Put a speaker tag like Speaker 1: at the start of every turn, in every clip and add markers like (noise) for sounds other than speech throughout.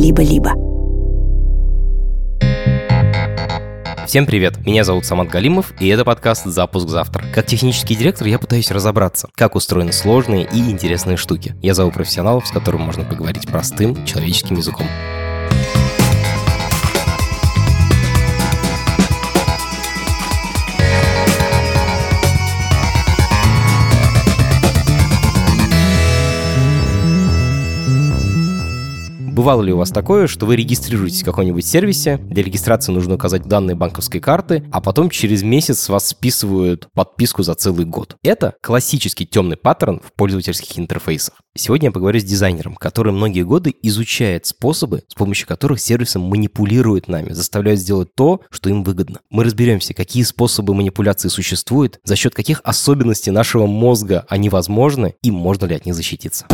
Speaker 1: либо-либо.
Speaker 2: Всем привет, меня зовут Самат Галимов, и это подкаст «Запуск завтра». Как технический директор я пытаюсь разобраться, как устроены сложные и интересные штуки. Я зову профессионалов, с которыми можно поговорить простым человеческим языком. Бывало ли у вас такое, что вы регистрируетесь в каком-нибудь сервисе, для регистрации нужно указать данные банковской карты, а потом через месяц вас списывают подписку за целый год? Это классический темный паттерн в пользовательских интерфейсах. Сегодня я поговорю с дизайнером, который многие годы изучает способы, с помощью которых сервисы манипулируют нами, заставляют сделать то, что им выгодно. Мы разберемся, какие способы манипуляции существуют, за счет каких особенностей нашего мозга они возможны и можно ли от них защититься.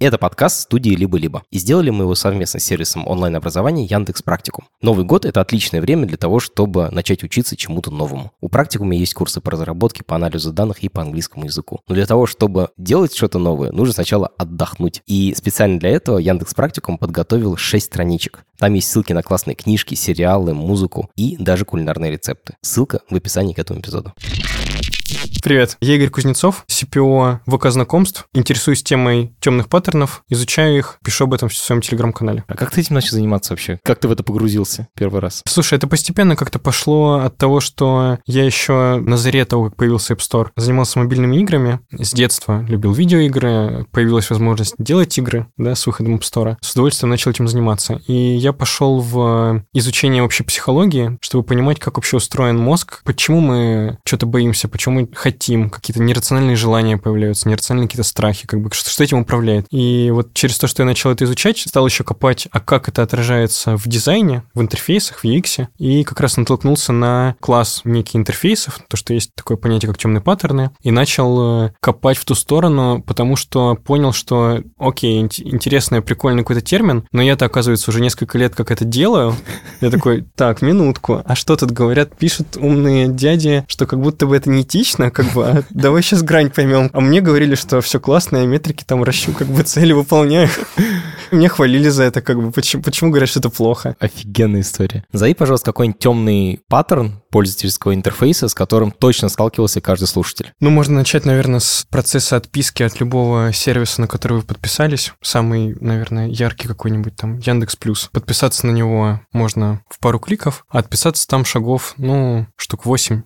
Speaker 2: Это подкаст студии «Либо-либо». И сделали мы его совместно с сервисом онлайн-образования Яндекс Практикум. Новый год — это отличное время для того, чтобы начать учиться чему-то новому. У Практикума есть курсы по разработке, по анализу данных и по английскому языку. Но для того, чтобы делать что-то новое, нужно сначала отдохнуть. И специально для этого Яндекс Практикум подготовил 6 страничек. Там есть ссылки на классные книжки, сериалы, музыку и даже кулинарные рецепты. Ссылка в описании к этому эпизоду.
Speaker 3: Привет, я Игорь Кузнецов, CPO ВК знакомств, интересуюсь темой темных паттернов, изучаю их, пишу об этом в своем телеграм-канале.
Speaker 2: А как ты этим начал заниматься вообще? Как ты в это погрузился первый раз?
Speaker 3: Слушай, это постепенно как-то пошло от того, что я еще на заре того, как появился App Store, занимался мобильными играми. С детства любил видеоигры, появилась возможность делать игры, да, с выходом App Store. С удовольствием начал этим заниматься. И я пошел в изучение общей психологии, чтобы понимать, как вообще устроен мозг, почему мы что-то боимся, почему мы хотим, какие-то нерациональные желания появляются, нерациональные какие-то страхи, как бы что, что этим управляет. И вот через то, что я начал это изучать, стал еще копать, а как это отражается в дизайне, в интерфейсах, в UX, и как раз натолкнулся на класс неких интерфейсов, то, что есть такое понятие, как темные паттерны, и начал э, копать в ту сторону, потому что понял, что, окей, интересный, прикольный какой-то термин, но я-то, оказывается, уже несколько лет как это делаю. Я такой, так, минутку, а что тут говорят, пишут умные дяди, что как будто бы это не этично, как бы, а давай сейчас грань поймем. А мне говорили, что все классно, я метрики там ращу, как бы цели выполняю. Мне хвалили за это, как бы, почему, почему говорят, что это плохо?
Speaker 2: Офигенная история. Назови, пожалуйста, какой-нибудь темный паттерн пользовательского интерфейса, с которым точно сталкивался каждый слушатель.
Speaker 3: Ну, можно начать, наверное, с процесса отписки от любого сервиса, на который вы подписались. Самый, наверное, яркий какой-нибудь там Яндекс Плюс. Подписаться на него можно в пару кликов, а отписаться там шагов, ну, штук 8-10,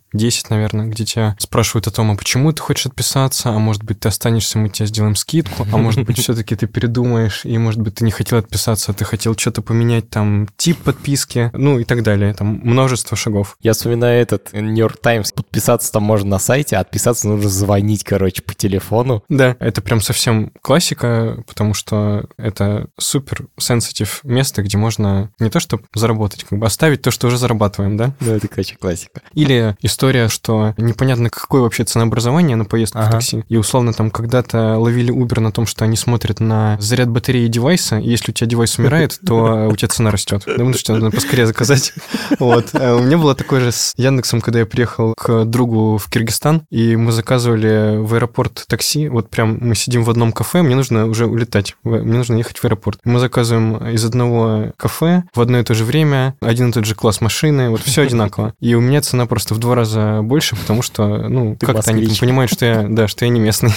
Speaker 3: наверное, где тебя спрашивают о том, а почему ты хочешь отписаться, а может быть, ты останешься, мы тебе сделаем скидку, а может быть, (laughs) все-таки ты передумаешь, и может быть, ты не хотел отписаться, а ты хотел что-то поменять, там, тип подписки, ну и так далее. Там множество шагов.
Speaker 2: Я вспоминаю этот New York Times. Подписаться там можно на сайте, а отписаться нужно звонить, короче, по телефону.
Speaker 3: Да, это прям совсем классика, потому что это супер сенситив место, где можно не то что заработать, как бы оставить то, что уже зарабатываем, да?
Speaker 2: Да, это, короче, классика.
Speaker 3: Или история, что непонятно, какое вообще ценообразование на поездку ага. в такси. И условно там когда-то ловили Uber на том, что они смотрят на заряд батареи девайса, и если у тебя девайс умирает, то у тебя цена растет. Потому что надо поскорее заказать. (laughs) Вот. А у меня было такое же с Яндексом, когда я приехал к другу в Киргизстан, и мы заказывали в аэропорт такси. Вот прям мы сидим в одном кафе, мне нужно уже улетать, мне нужно ехать в аэропорт. Мы заказываем из одного кафе в одно и то же время, один и тот же класс машины, вот все (laughs) одинаково. И у меня цена просто в два раза больше, потому что, ну, как-то они понимают, что я, (laughs) да, что я не местный.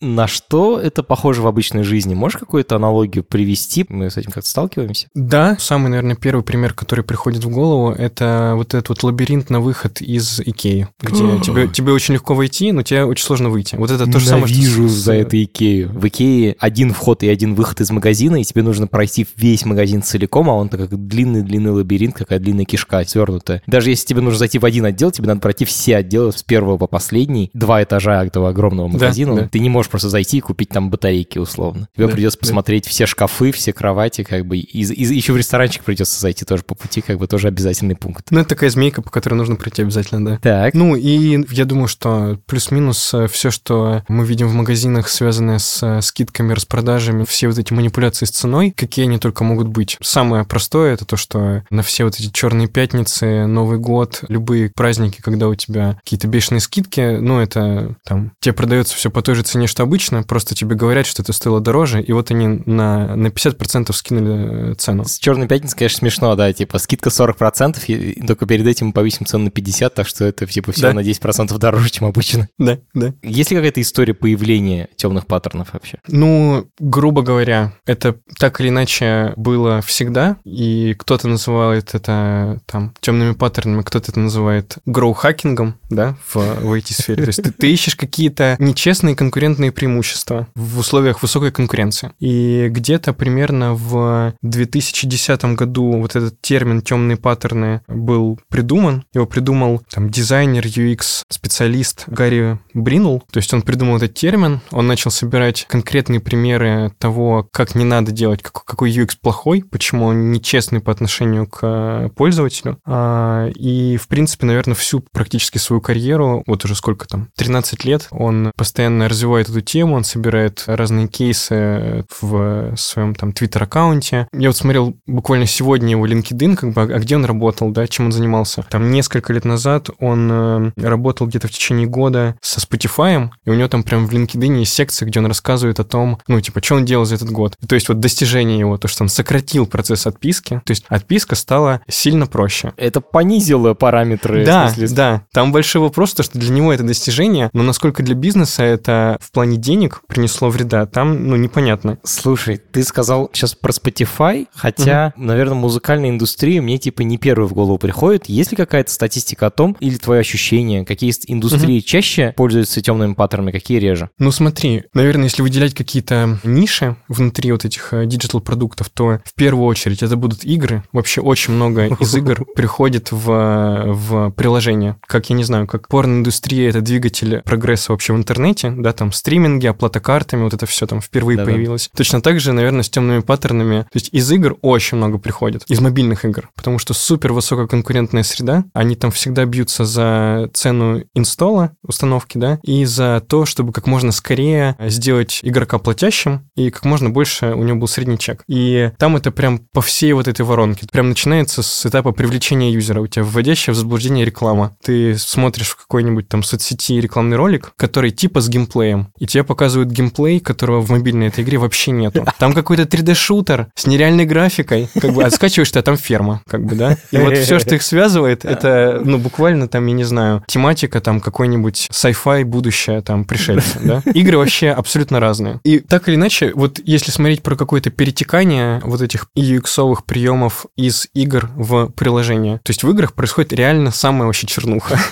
Speaker 2: На что это похоже в обычной жизни? Можешь какую-то аналогию привести? Мы с этим как-то сталкиваемся?
Speaker 3: Да, самый, наверное, первый пример, который приходит в голову, это вот этот вот лабиринт на выход из Икеи, где тебе, тебе очень легко войти, но тебе очень сложно выйти. Вот это то же самое,
Speaker 2: что... вижу за это Икею. В Икее один вход и один выход из магазина, и тебе нужно пройти весь магазин целиком, а он как длинный-длинный лабиринт, какая длинная кишка свернутая. Даже если тебе нужно зайти в один отдел, тебе надо пройти все отделы с первого по последний, два этажа этого огромного магазина. Да, да. Ты не можешь просто зайти и купить там батарейки условно. Тебе да, придется да. посмотреть все шкафы, все кровати, как бы. И, и еще в ресторанчик придется зайти тоже по пути, как бы тоже обязательный пункт.
Speaker 3: Ну, это такая змейка, по которой который нужно пройти обязательно, да.
Speaker 2: Так.
Speaker 3: Ну, и я думаю, что плюс-минус э, все, что мы видим в магазинах, связанное с э, скидками, распродажами, все вот эти манипуляции с ценой, какие они только могут быть. Самое простое это то, что на все вот эти черные пятницы, Новый год, любые праздники, когда у тебя какие-то бешеные скидки, ну, это там, тебе продается все по той же цене, что обычно, просто тебе говорят, что это стоило дороже, и вот они на, на 50% скинули э, цену.
Speaker 2: С черной пятницы, конечно, смешно, да, типа скидка 40%, и только перед этим мы цену на 50%, так что это типа всего
Speaker 3: Да.
Speaker 2: на 10% дороже, чем обычно.
Speaker 3: Да, да.
Speaker 2: Есть ли какая-то история появления темных паттернов вообще?
Speaker 3: Ну, грубо говоря, это так или иначе было всегда, и кто-то называет это там темными паттернами, кто-то это называет гроу-хакингом, да, в, в IT-сфере. То есть ты, ты ищешь какие-то нечестные конкурентные преимущества в условиях высокой конкуренции. И где-то примерно в 2010 году вот этот термин темные паттерны был придуман. Его придумал там дизайнер, UX, специалист Гарри Бринул. То есть он придумал этот термин, он начал собирать конкретные примеры того, как не надо делать, как- какой UX плохой, почему он нечестный по отношению к э, пользователю. А, И, в принципе, наверное, всю практически свою карьеру, вот уже сколько там, 13 лет, он постоянно развивает эту тему, он собирает разные кейсы в своем там твиттер-аккаунте. Я вот смотрел буквально сегодня его LinkedIn, как бы, а где он работал, да, чем он занимался. Там несколько лет назад он э, работал где-то в течение года со Spotify, и у него там прям в LinkedIn есть секция, где он рассказывает о том, ну, типа, что он делал за этот год. То есть вот достижение его, то, что он сократил процесс отписки, то есть отписка стала сильно проще.
Speaker 2: Это понизило параметры.
Speaker 3: Да, да. Там большой вопрос, то, что для него это достижение, но насколько для бизнеса это в плане денег принесло вреда, там, ну, непонятно.
Speaker 2: Слушай, ты сказал сейчас про Spotify, хотя, наверное, музыкальная индустрия мне типа не первой в голову приходит. Есть ли какая-то статистика о том, или твое ощущение, какие индустрии чаще пользуются темными паттернами, какие реже?
Speaker 3: Ну смотри, наверное, если выделять какие-то ниши внутри вот этих digital-продуктов, то в первую очередь это будут игры. Вообще очень много из (laughs) игр приходит в, в приложение. Как, я не знаю, как порно-индустрия — это двигатель прогресса вообще в интернете, да, там стриминги, оплата картами, вот это все там впервые
Speaker 2: Да-да.
Speaker 3: появилось. Точно так же, наверное, с темными паттернами. То есть из игр очень много приходит, из мобильных игр, потому что супер высокая конкурентная среда, они там всегда бьются за цену инсталла, установки, да, и за то, чтобы как можно скорее сделать игрока платящим и как можно больше у него был средний чек. И там это прям по всей вот этой воронке. Прям начинается с этапа привлечения юзера. У тебя вводящая в заблуждение реклама. Ты смотришь в какой-нибудь там соцсети рекламный ролик, который типа с геймплеем, и тебе показывают геймплей, которого в мобильной этой игре вообще нету. (laughs) Там какой-то 3D-шутер с нереальной графикой, как бы, а скачиваешь ты, а там ферма, как бы, да? И вот все, что их связывает, это, ну, буквально там, я не знаю, тематика там какой-нибудь sci-fi будущее, там, пришельцы, да? (laughs) Игры вообще абсолютно разные. И так или иначе, вот если смотреть про какое-то перетекание вот этих UX-овых приемов из игр в приложение, то есть в играх происходит реально самая вообще чернуха. (laughs)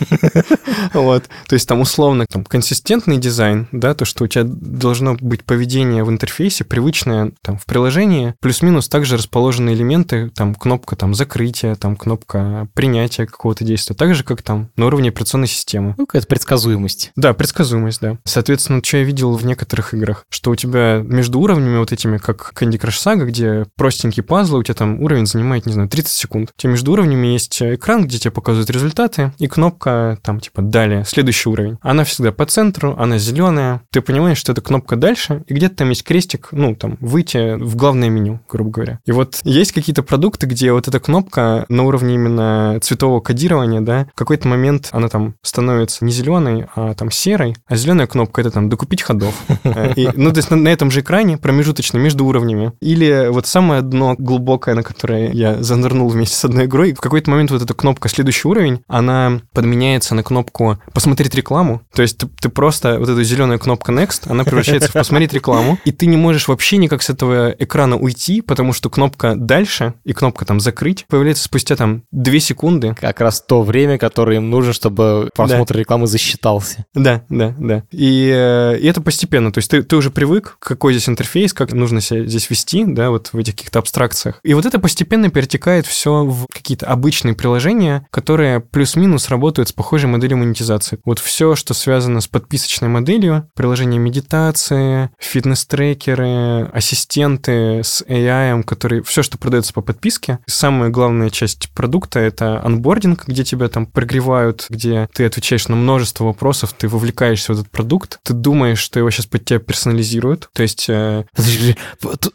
Speaker 3: Вот. То есть там условно там консистентный дизайн, да, то, что у тебя должно быть поведение в интерфейсе привычное там в приложении, плюс-минус также расположены элементы, там кнопка там закрытия, там кнопка принятия какого-то действия, так же, как там на уровне операционной системы.
Speaker 2: Ну, какая-то предсказуемость.
Speaker 3: Да, предсказуемость, да. Соответственно, что я видел в некоторых играх, что у тебя между уровнями вот этими, как Candy Crush Saga, где простенькие пазлы, у тебя там уровень занимает, не знаю, 30 секунд. У тебя между уровнями есть экран, где тебе показывают результаты, и кнопка там типа «Далее», следующий уровень. Она всегда по центру, она зеленая. Ты понимаешь, что это кнопка «Дальше», и где-то там есть крестик, ну, там, выйти в главное меню, грубо говоря. И вот есть какие-то продукты, где вот эта кнопка на уровне именно цветового кодирования, да, в какой-то момент она там становится не зеленой, а там серой, а зеленая кнопка это там докупить ходов. (laughs) Э, и, ну, то есть на, на этом же экране промежуточно между уровнями. Или вот самое дно глубокое, на которое я занырнул вместе с одной игрой, в какой-то момент вот эта кнопка следующий уровень, она подменяется на кнопку посмотреть рекламу. То есть ты, ты просто вот эту зеленую кнопку Next, она превращается в посмотреть рекламу, и ты не можешь вообще никак с этого экрана уйти, потому что кнопка дальше и кнопка там закрыть появляется спустя там 2 секунды,
Speaker 2: Как раз то время, которое им нужно, чтобы просмотр рекламы засчитался.
Speaker 3: Да, да, да. И, э, и это постепенно. То есть ты, ты уже привык, какой здесь интерфейс, как нужно себя здесь вести, да, вот в этих каких-то абстракциях. И вот это постепенно перетекает все в какие-то обычные приложения, которые плюс-минус работают с похожей моделью монетизации. Вот все, что связано с подписочной моделью, приложения медитации, фитнес-трекеры, ассистенты с AI, которые все, что продается по подписке. Самая главная часть продукта — это анбординг, онбординг, где тебя там прогревают, где ты отвечаешь на множество вопросов, ты вовлекаешься в этот продукт, ты думаешь, что его сейчас под тебя персонализируют. То есть... Э...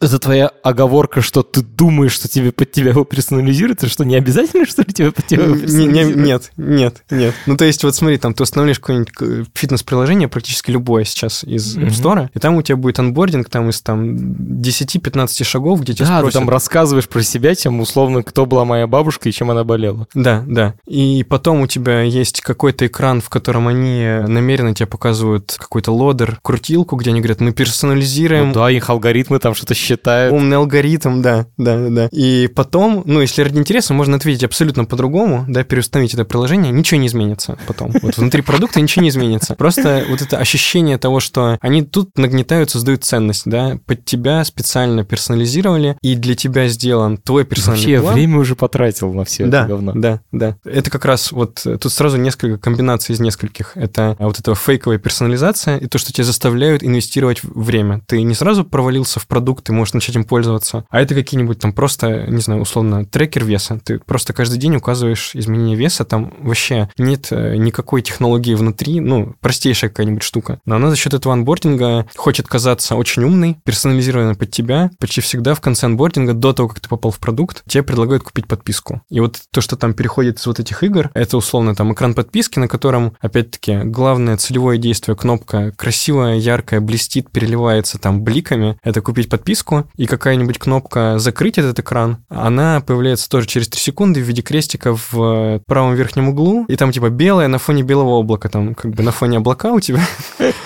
Speaker 2: Это твоя оговорка, что ты думаешь, что тебе под тебя его персонализируют, что не обязательно, что ли, тебе под тебя его
Speaker 3: персонализируют? Нет, нет, нет. Ну, то есть, вот смотри, там ты устанавливаешь какое-нибудь фитнес-приложение, практически любое сейчас из App Store, и там у тебя будет онбординг там из там 10-15 шагов, где тебя
Speaker 2: да,
Speaker 3: спросят...
Speaker 2: ты там рассказываешь про себя, тем условно, кто была моя бабушка и чем она болела.
Speaker 3: Да, да. И потом у тебя есть какой-то экран, в котором они намеренно тебе показывают какой-то лодер, крутилку, где они говорят, мы персонализируем... Ну,
Speaker 2: да, их алгоритмы там что-то считают.
Speaker 3: Умный алгоритм, да, да, да. И потом, ну, если ради интереса, можно ответить абсолютно по-другому, да, переустановить это приложение, ничего не изменится потом. Вот внутри продукта ничего не изменится. Просто вот это ощущение того, что они тут нагнетают, создают ценность, да, под тебя специально персонализировали, и для тебя сделан твой персональный
Speaker 2: Вообще,
Speaker 3: план.
Speaker 2: время уже потратил на все
Speaker 3: да,
Speaker 2: это говно.
Speaker 3: Да, да. Это как раз вот тут сразу несколько комбинаций из нескольких. Это вот эта фейковая персонализация и то, что тебя заставляют инвестировать время. Ты не сразу провалился в продукт, ты можешь начать им пользоваться, а это какие-нибудь там просто, не знаю, условно, трекер веса. Ты просто каждый день указываешь изменение веса, там вообще нет э, никакой технологии внутри, ну, простейшая какая-нибудь штука. Но она за счет этого анбординга хочет казаться очень умной, персонализированной под тебя. Почти всегда в конце анбординга, до того, как ты попал в продукт, тебе предлагают купить подписку. И вот то, что там переходит из вот этих игр, это условно там экран подписки, на котором, опять-таки, главное целевое действие, кнопка красивая, яркая, блестит, переливается там бликами, это купить подписку, и какая-нибудь кнопка закрыть этот экран, она появляется тоже через 3 секунды в виде крестика в правом верхнем углу, и там типа белое на фоне белого облака, там как бы на фоне облака у тебя.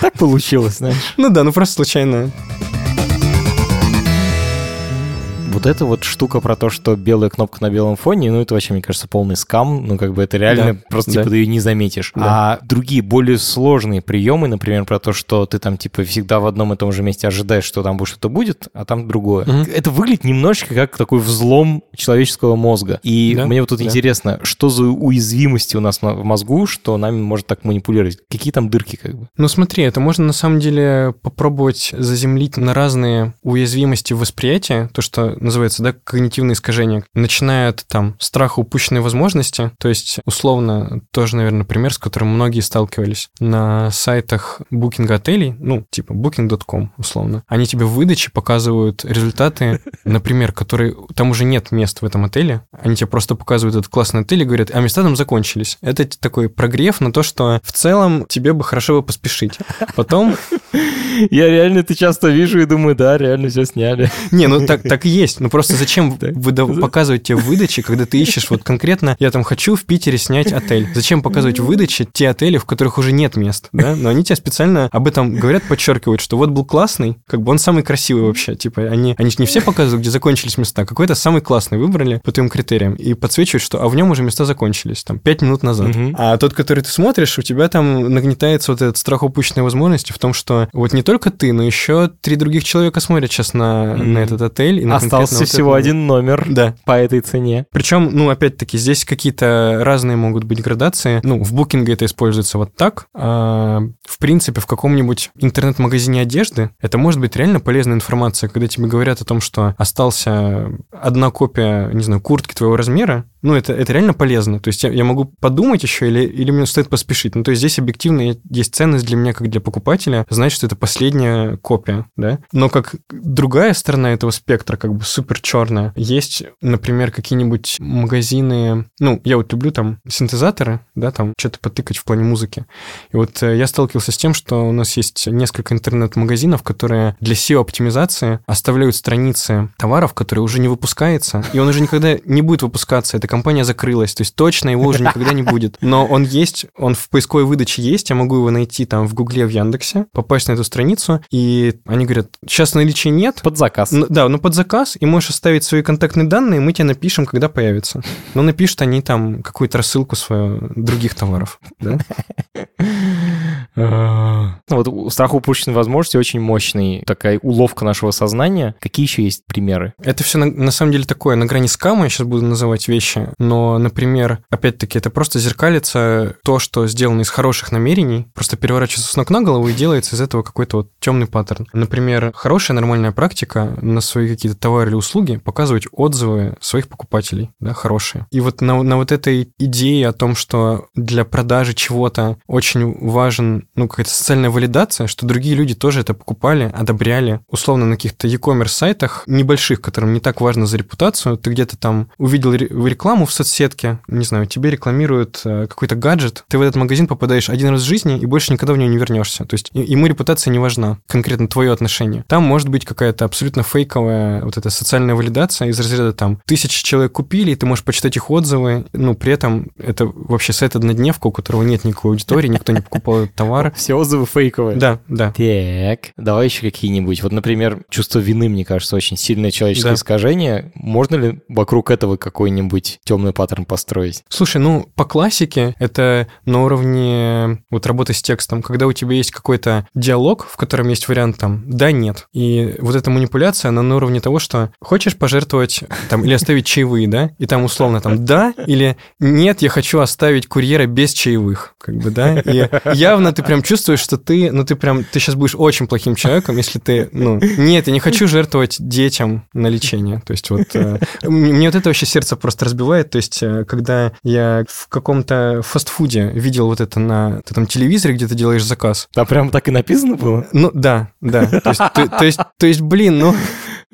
Speaker 2: Так получилось, знаешь.
Speaker 3: Ну да, ну просто случайно
Speaker 2: вот эта вот штука про то, что белая кнопка на белом фоне, ну, это вообще, мне кажется, полный скам. Ну, как бы это реально да, просто, да. типа, ты ее не заметишь. Да. А другие, более сложные приемы, например, про то, что ты там, типа, всегда в одном и том же месте ожидаешь, что там что-то будет, а там другое. Угу. Это выглядит немножечко как такой взлом человеческого мозга. И да, мне вот тут да. интересно, что за уязвимости у нас в мозгу, что нами может так манипулировать? Какие там дырки, как бы?
Speaker 3: Ну, смотри, это можно на самом деле попробовать заземлить на разные уязвимости восприятия, то, что называется, да, когнитивные искажения. Начиная от там страха упущенной возможности, то есть условно тоже, наверное, пример, с которым многие сталкивались на сайтах букинга отелей, ну, типа booking.com условно. Они тебе в выдаче показывают результаты, (laughs) например, которые... Там уже нет мест в этом отеле, они тебе просто показывают этот классный отель и говорят, а места там закончились. Это такой прогрев на то, что в целом тебе бы хорошо бы поспешить. Потом...
Speaker 2: Я реально это часто вижу и думаю, да, реально все сняли.
Speaker 3: Не, ну так, так и есть. Ну просто зачем (laughs) выдав... показывать тебе выдачи, когда ты ищешь вот конкретно, я там хочу в Питере снять отель. Зачем показывать в выдаче те отели, в которых уже нет мест, да? Но они тебе специально об этом говорят, подчеркивают, что вот был классный, как бы он самый красивый вообще. Типа они, они не все показывают, где закончились места, какой-то самый классный выбрали по твоим критериям и подсвечивают, что а в нем уже места закончились, там, пять минут назад. Угу. А тот, который ты смотришь, у тебя там нагнетается вот этот страх упущенной возможности в том, что вот не только ты, но еще три других человека смотрят сейчас на, mm на этот отель. И на
Speaker 2: Остался вот всего это... один номер да. по этой цене.
Speaker 3: Причем, ну, опять-таки, здесь какие-то разные могут быть градации. Ну, в букинге это используется вот так. А, в принципе, в каком-нибудь интернет-магазине одежды это может быть реально полезная информация, когда тебе говорят о том, что остался одна копия, не знаю, куртки твоего размера, ну, это, это реально полезно. То есть я, я могу подумать еще или, или мне стоит поспешить. Ну, то есть здесь объективно есть ценность для меня, как для покупателя, знать, что это последняя копия, да. Но как другая сторона этого спектра, как бы супер черная, есть, например, какие-нибудь магазины, ну, я вот люблю там синтезаторы, да, там что-то потыкать в плане музыки. И вот э, я сталкивался с тем, что у нас есть несколько интернет-магазинов, которые для SEO-оптимизации оставляют страницы товаров, которые уже не выпускаются, и он уже никогда не будет выпускаться. Это компания закрылась, то есть точно его уже (laughs) никогда не будет. Но он есть, он в поисковой выдаче есть, я могу его найти там в Гугле, в Яндексе, попасть на эту страницу, и они говорят, сейчас наличия нет.
Speaker 2: Под заказ.
Speaker 3: Н- да, ну под заказ, и можешь оставить свои контактные данные, мы тебе напишем, когда появится. Но напишут они там какую-то рассылку свою других товаров, да? (laughs)
Speaker 2: Ну вот страх упущенной возможности очень мощный, такая уловка нашего сознания. Какие еще есть примеры?
Speaker 3: Это все на, на самом деле такое на грани скама, я сейчас буду называть вещи, но, например, опять-таки, это просто зеркалится то, что сделано из хороших намерений, просто переворачивается с ног на голову и делается из этого какой-то вот темный паттерн. Например, хорошая нормальная практика на свои какие-то товары или услуги показывать отзывы своих покупателей, да, хорошие. И вот на, на вот этой идее о том, что для продажи чего-то очень важен, ну, какая-то социальная валидация, что другие люди тоже это покупали, одобряли. Условно, на каких-то e-commerce сайтах небольших, которым не так важно за репутацию, ты где-то там увидел рекламу в соцсетке, не знаю, тебе рекламируют э, какой-то гаджет, ты в этот магазин попадаешь один раз в жизни и больше никогда в него не вернешься. То есть ему репутация не важна, конкретно твое отношение. Там может быть какая-то абсолютно фейковая вот эта социальная валидация из разряда там тысячи человек купили, и ты можешь почитать их отзывы, ну, при этом это вообще сайт однодневка, у которого нет никакой аудитории, никто не покупал этот товар.
Speaker 2: Все отзывы фейковые.
Speaker 3: Да, да.
Speaker 2: Так, давай еще какие-нибудь. Вот, например, чувство вины, мне кажется, очень сильное человеческое да. искажение. Можно ли вокруг этого какой-нибудь темный паттерн построить?
Speaker 3: Слушай, ну, по классике это на уровне вот работы с текстом, когда у тебя есть какой-то диалог, в котором есть вариант там «да», «нет». И вот эта манипуляция, она на уровне того, что хочешь пожертвовать там или оставить чаевые, да? И там условно там «да» или «нет, я хочу оставить курьера без чаевых», как бы, да? И явно ты прям чувствуешь, что ты, ну, ты прям, ты сейчас будешь очень плохим человеком, если ты, ну, нет, я не хочу жертвовать детям на лечение. То есть вот э, мне вот это вообще сердце просто разбивает. То есть э, когда я в каком-то фастфуде видел вот это на этом телевизоре, где ты делаешь заказ.
Speaker 2: Там прям так и написано было?
Speaker 3: Ну, да, да. То есть, то, то есть, то есть блин, ну...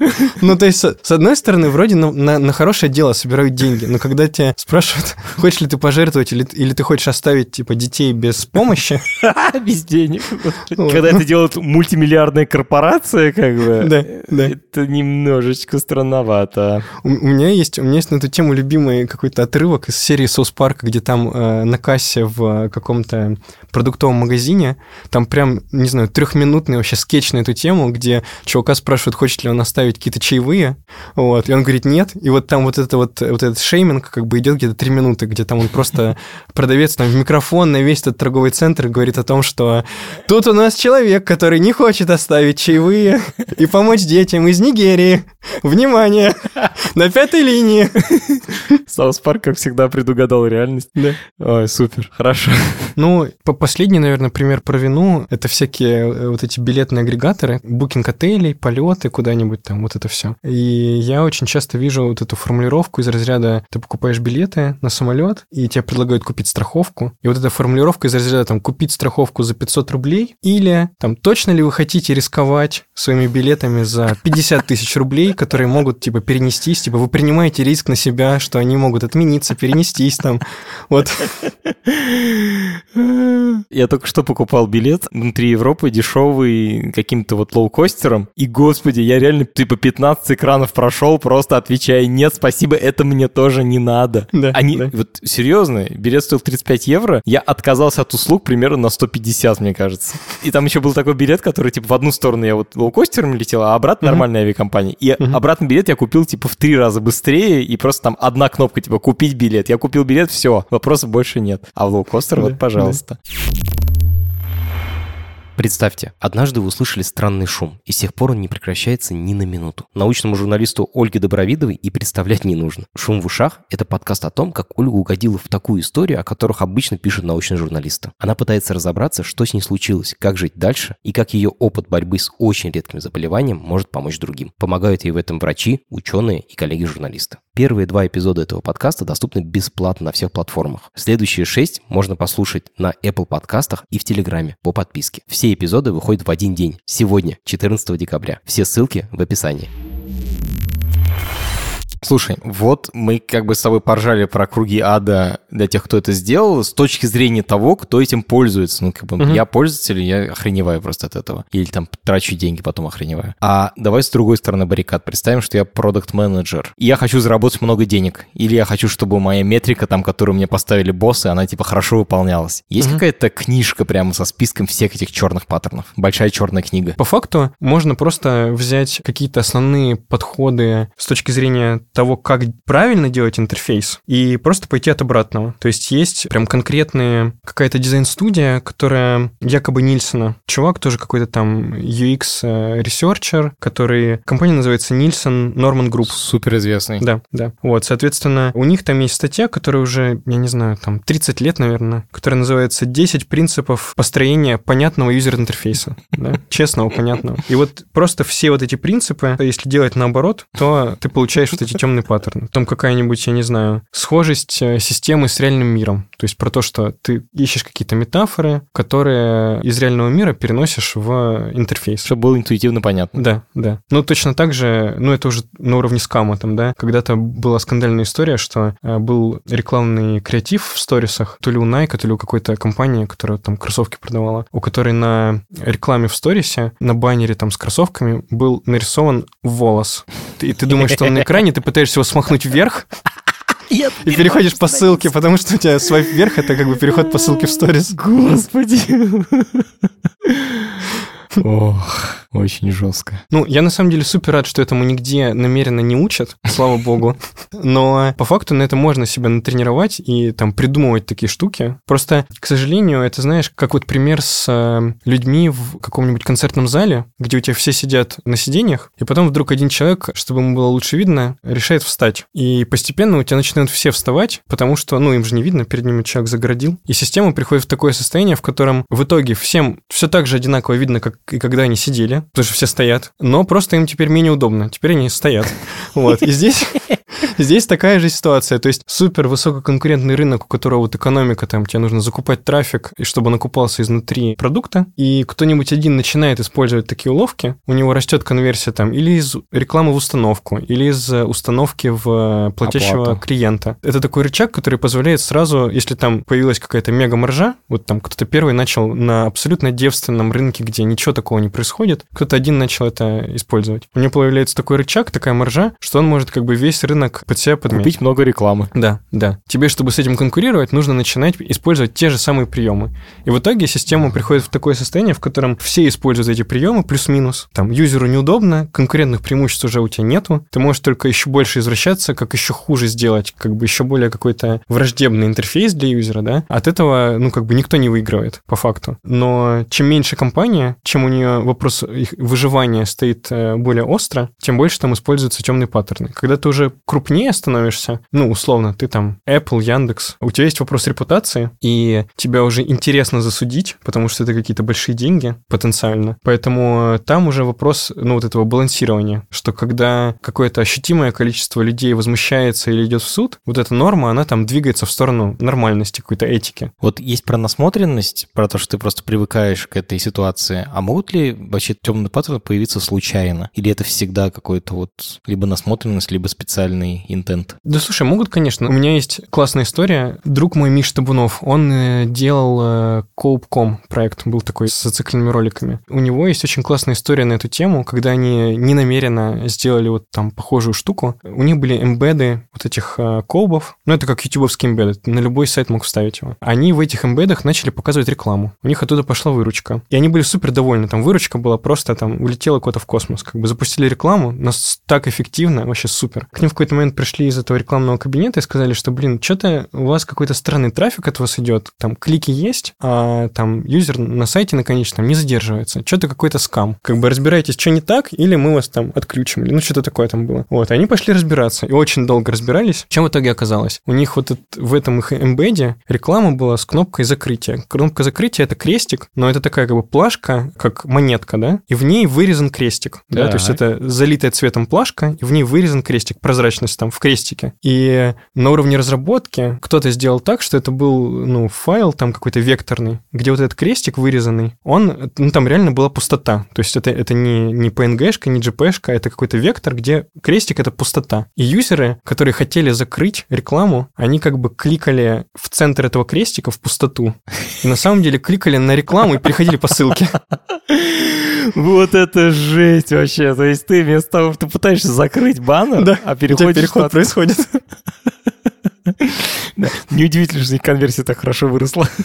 Speaker 3: (laughs) Ну, то есть, с одной стороны, вроде на, на, на хорошее дело собирают деньги, но когда тебя (laughs) спрашивают, хочешь ли ты пожертвовать или, или ты хочешь оставить, типа, детей без помощи... (laughs)
Speaker 2: Без денег. Когда это делают мультимиллиардные корпорации, как бы,
Speaker 3: да, да.
Speaker 2: это немножечко странновато.
Speaker 3: У, у меня есть у меня есть на эту тему любимый какой-то отрывок из серии Соус Парка, где там э, на кассе в каком-то продуктовом магазине, там прям, не знаю, трехминутный вообще скетч на эту тему, где чувака спрашивают, хочет ли он оставить какие-то чаевые, вот, и он говорит нет, и вот там вот это вот, вот этот шейминг как бы идет где-то три минуты, где там он просто (laughs) продавец там в микрофон на весь этот торговый центр говорит о том, что тут у нас человек, который не хочет оставить чаевые и помочь детям из Нигерии. Внимание! (laughs) На пятой линии. (laughs)
Speaker 2: South Park, как всегда, предугадал реальность.
Speaker 3: Да.
Speaker 2: Ой, супер, хорошо.
Speaker 3: Ну, по последний, наверное, пример про вину, это всякие э, вот эти билетные агрегаторы, booking отелей, полеты куда-нибудь там, вот это все. И я очень часто вижу вот эту формулировку из разряда, ты покупаешь билеты на самолет, и тебе предлагают купить страховку, и вот эта формулировка из разряда там купить страховку за 500 рублей, или там точно ли вы хотите рисковать своими билетами за 50 тысяч рублей, которые могут типа перенестись, типа вы принимаете риск на себя, что они могут отмениться, перенестись там, вот.
Speaker 2: Я только что покупал билет внутри Европы, дешевый, каким-то вот лоукостером. И, господи, я реально типа 15 экранов прошел, просто отвечая, нет, спасибо, это мне тоже не надо.
Speaker 3: Да,
Speaker 2: Они,
Speaker 3: да.
Speaker 2: вот серьезно, билет стоил 35 евро, я отказался от услуг примерно на 150, мне кажется. И там еще был такой билет, который типа в одну сторону я вот лоукостером летел, а обратно нормальная авиакомпания. И обратный билет я купил типа в три раза быстрее, и просто там одна кнопка типа купить билет. Я купил билет, все, вопросов больше нет. А в лоукостер вот, пожалуйста. Представьте, однажды вы услышали странный шум, и с тех пор он не прекращается ни на минуту. Научному журналисту Ольге Добровидовой и представлять не нужно. «Шум в ушах» — это подкаст о том, как Ольга угодила в такую историю, о которых обычно пишут научные журналисты. Она пытается разобраться, что с ней случилось, как жить дальше, и как ее опыт борьбы с очень редким заболеванием может помочь другим. Помогают ей в этом врачи, ученые и коллеги-журналисты. Первые два эпизода этого подкаста доступны бесплатно на всех платформах. Следующие шесть можно послушать на Apple подкастах и в Телеграме по подписке. Все эпизоды выходят в один день, сегодня, 14 декабря. Все ссылки в описании. Слушай, вот мы как бы с тобой поржали про круги ада для тех, кто это сделал, с точки зрения того, кто этим пользуется. Ну, как бы угу. я пользователь, я охреневаю просто от этого. Или там трачу деньги, потом охреневаю. А давай с другой стороны баррикад. Представим, что я продукт менеджер и я хочу заработать много денег. Или я хочу, чтобы моя метрика, там, которую мне поставили боссы, она типа хорошо выполнялась. Есть угу. какая-то книжка прямо со списком всех этих черных паттернов? Большая черная книга.
Speaker 3: По факту можно просто взять какие-то основные подходы с точки зрения того, как правильно делать интерфейс, и просто пойти от обратного. То есть есть прям конкретные какая-то дизайн-студия, которая якобы Нильсона. Чувак тоже какой-то там UX-researcher, э, который... Компания называется Nielsen Norman Group.
Speaker 2: Супер известный.
Speaker 3: Да, да. Вот, соответственно, у них там есть статья, которая уже, я не знаю, там 30 лет, наверное, которая называется «10 принципов построения понятного user-интерфейса». (laughs) Честного, понятного. И вот просто все вот эти принципы, если делать наоборот, то ты получаешь вот эти темные паттерны. Там какая-нибудь, я не знаю, схожесть э, системы с реальным миром. То есть про то, что ты ищешь какие-то метафоры, которые из реального мира переносишь в интерфейс.
Speaker 2: Чтобы было интуитивно понятно.
Speaker 3: Да, да. Ну, точно так же, ну, это уже на уровне скама там, да. Когда-то была скандальная история, что э, был рекламный креатив в сторисах, то ли у Nike, то ли у какой-то компании, которая там кроссовки продавала, у которой на рекламе в сторисе, на баннере там с кроссовками был нарисован волос. И ты думаешь, что он на экране, ты пытаешься его смахнуть вверх, (laughs) и переходишь по ссылке, потому что у тебя свайп вверх, это как бы переход по ссылке в сторис.
Speaker 2: Господи. Ох, очень жестко.
Speaker 3: Ну, я на самом деле супер рад, что этому нигде намеренно не учат, слава (laughs) богу. Но по факту на это можно себя натренировать и там придумывать такие штуки. Просто, к сожалению, это, знаешь, как вот пример с э, людьми в каком-нибудь концертном зале, где у тебя все сидят на сиденьях, и потом вдруг один человек, чтобы ему было лучше видно, решает встать. И постепенно у тебя начинают все вставать, потому что, ну, им же не видно, перед ними человек загородил. И система приходит в такое состояние, в котором в итоге всем все так же одинаково видно, как и когда они сидели, потому что все стоят, но просто им теперь менее удобно. Теперь они стоят. (laughs) Вот. И здесь Здесь такая же ситуация, то есть супер высококонкурентный рынок, у которого вот экономика, там тебе нужно закупать трафик, и чтобы он окупался изнутри продукта, и кто-нибудь один начинает использовать такие уловки, у него растет конверсия там или из рекламы в установку, или из установки в платящего Оплату. клиента. Это такой рычаг, который позволяет сразу, если там появилась какая-то мега-маржа, вот там кто-то первый начал на абсолютно девственном рынке, где ничего такого не происходит, кто-то один начал это использовать. У него появляется такой рычаг, такая маржа, что он может как бы весь рынок под себя подметить.
Speaker 2: Купить много рекламы.
Speaker 3: Да, да. Тебе, чтобы с этим конкурировать, нужно начинать использовать те же самые приемы. И в итоге система приходит в такое состояние, в котором все используют эти приемы плюс-минус. Там юзеру неудобно, конкурентных преимуществ уже у тебя нету. Ты можешь только еще больше извращаться, как еще хуже сделать, как бы еще более какой-то враждебный интерфейс для юзера, да. От этого, ну, как бы никто не выигрывает, по факту. Но чем меньше компания, чем у нее вопрос их выживания стоит э, более остро, тем больше там используются темные паттерны. Когда ты уже крупнее становишься, ну, условно, ты там Apple, Яндекс, у тебя есть вопрос репутации, и тебя уже интересно засудить, потому что это какие-то большие деньги потенциально. Поэтому там уже вопрос, ну, вот этого балансирования, что когда какое-то ощутимое количество людей возмущается или идет в суд, вот эта норма, она там двигается в сторону нормальности, какой-то этики.
Speaker 2: Вот есть про насмотренность, про то, что ты просто привыкаешь к этой ситуации, а могут ли вообще темные паттерны появиться случайно? Или это всегда какой-то вот либо насмотренность, либо специальный интент?
Speaker 3: Да слушай, могут, конечно. У меня есть классная история. Друг мой Миш Табунов, он э, делал э, Coop.com проект, был такой с зацикленными роликами. У него есть очень классная история на эту тему, когда они ненамеренно сделали вот там похожую штуку. У них были эмбеды вот этих э, коубов, ну это как ютубовский эмбед, на любой сайт мог вставить его. Они в этих эмбедах начали показывать рекламу. У них оттуда пошла выручка. И они были супер довольны. Там выручка была просто там улетела куда-то в космос. Как бы запустили рекламу, нас так эффективно, вообще супер. К ним в какой-то момент пришли из этого рекламного кабинета и сказали, что, блин, что-то у вас какой-то странный трафик от вас идет, там клики есть, а там юзер на сайте на конечном не задерживается, что-то какой-то скам. Как бы разбирайтесь, что не так, или мы вас там отключим, или ну что-то такое там было. Вот, они пошли разбираться, и очень долго разбирались. Чем в итоге оказалось? У них вот в этом их эмбеде реклама была с кнопкой закрытия. Кнопка закрытия — это крестик, но это такая как бы плашка, как монетка, да, и в ней вырезан крестик, да, да то есть это залитая цветом плашка, и в ней вырезан крестик, прозрачность там в крестике. И на уровне разработки кто-то сделал так, что это был, ну, файл там какой-то векторный, где вот этот крестик вырезанный, он, ну, там реально была пустота. То есть это, это не, не PNG-шка, не GP-шка, это какой-то вектор, где крестик — это пустота. И юзеры, которые хотели закрыть рекламу, они как бы кликали в центр этого крестика в пустоту. И на самом деле кликали на рекламу и переходили по ссылке. (laughs)
Speaker 2: Вот это жесть вообще. То есть ты вместо того, что ты пытаешься закрыть баннер,
Speaker 3: а переходишь... переход происходит. (laughs) (laughs)
Speaker 2: Неудивительно, что конверсия так хорошо выросла. (laughs)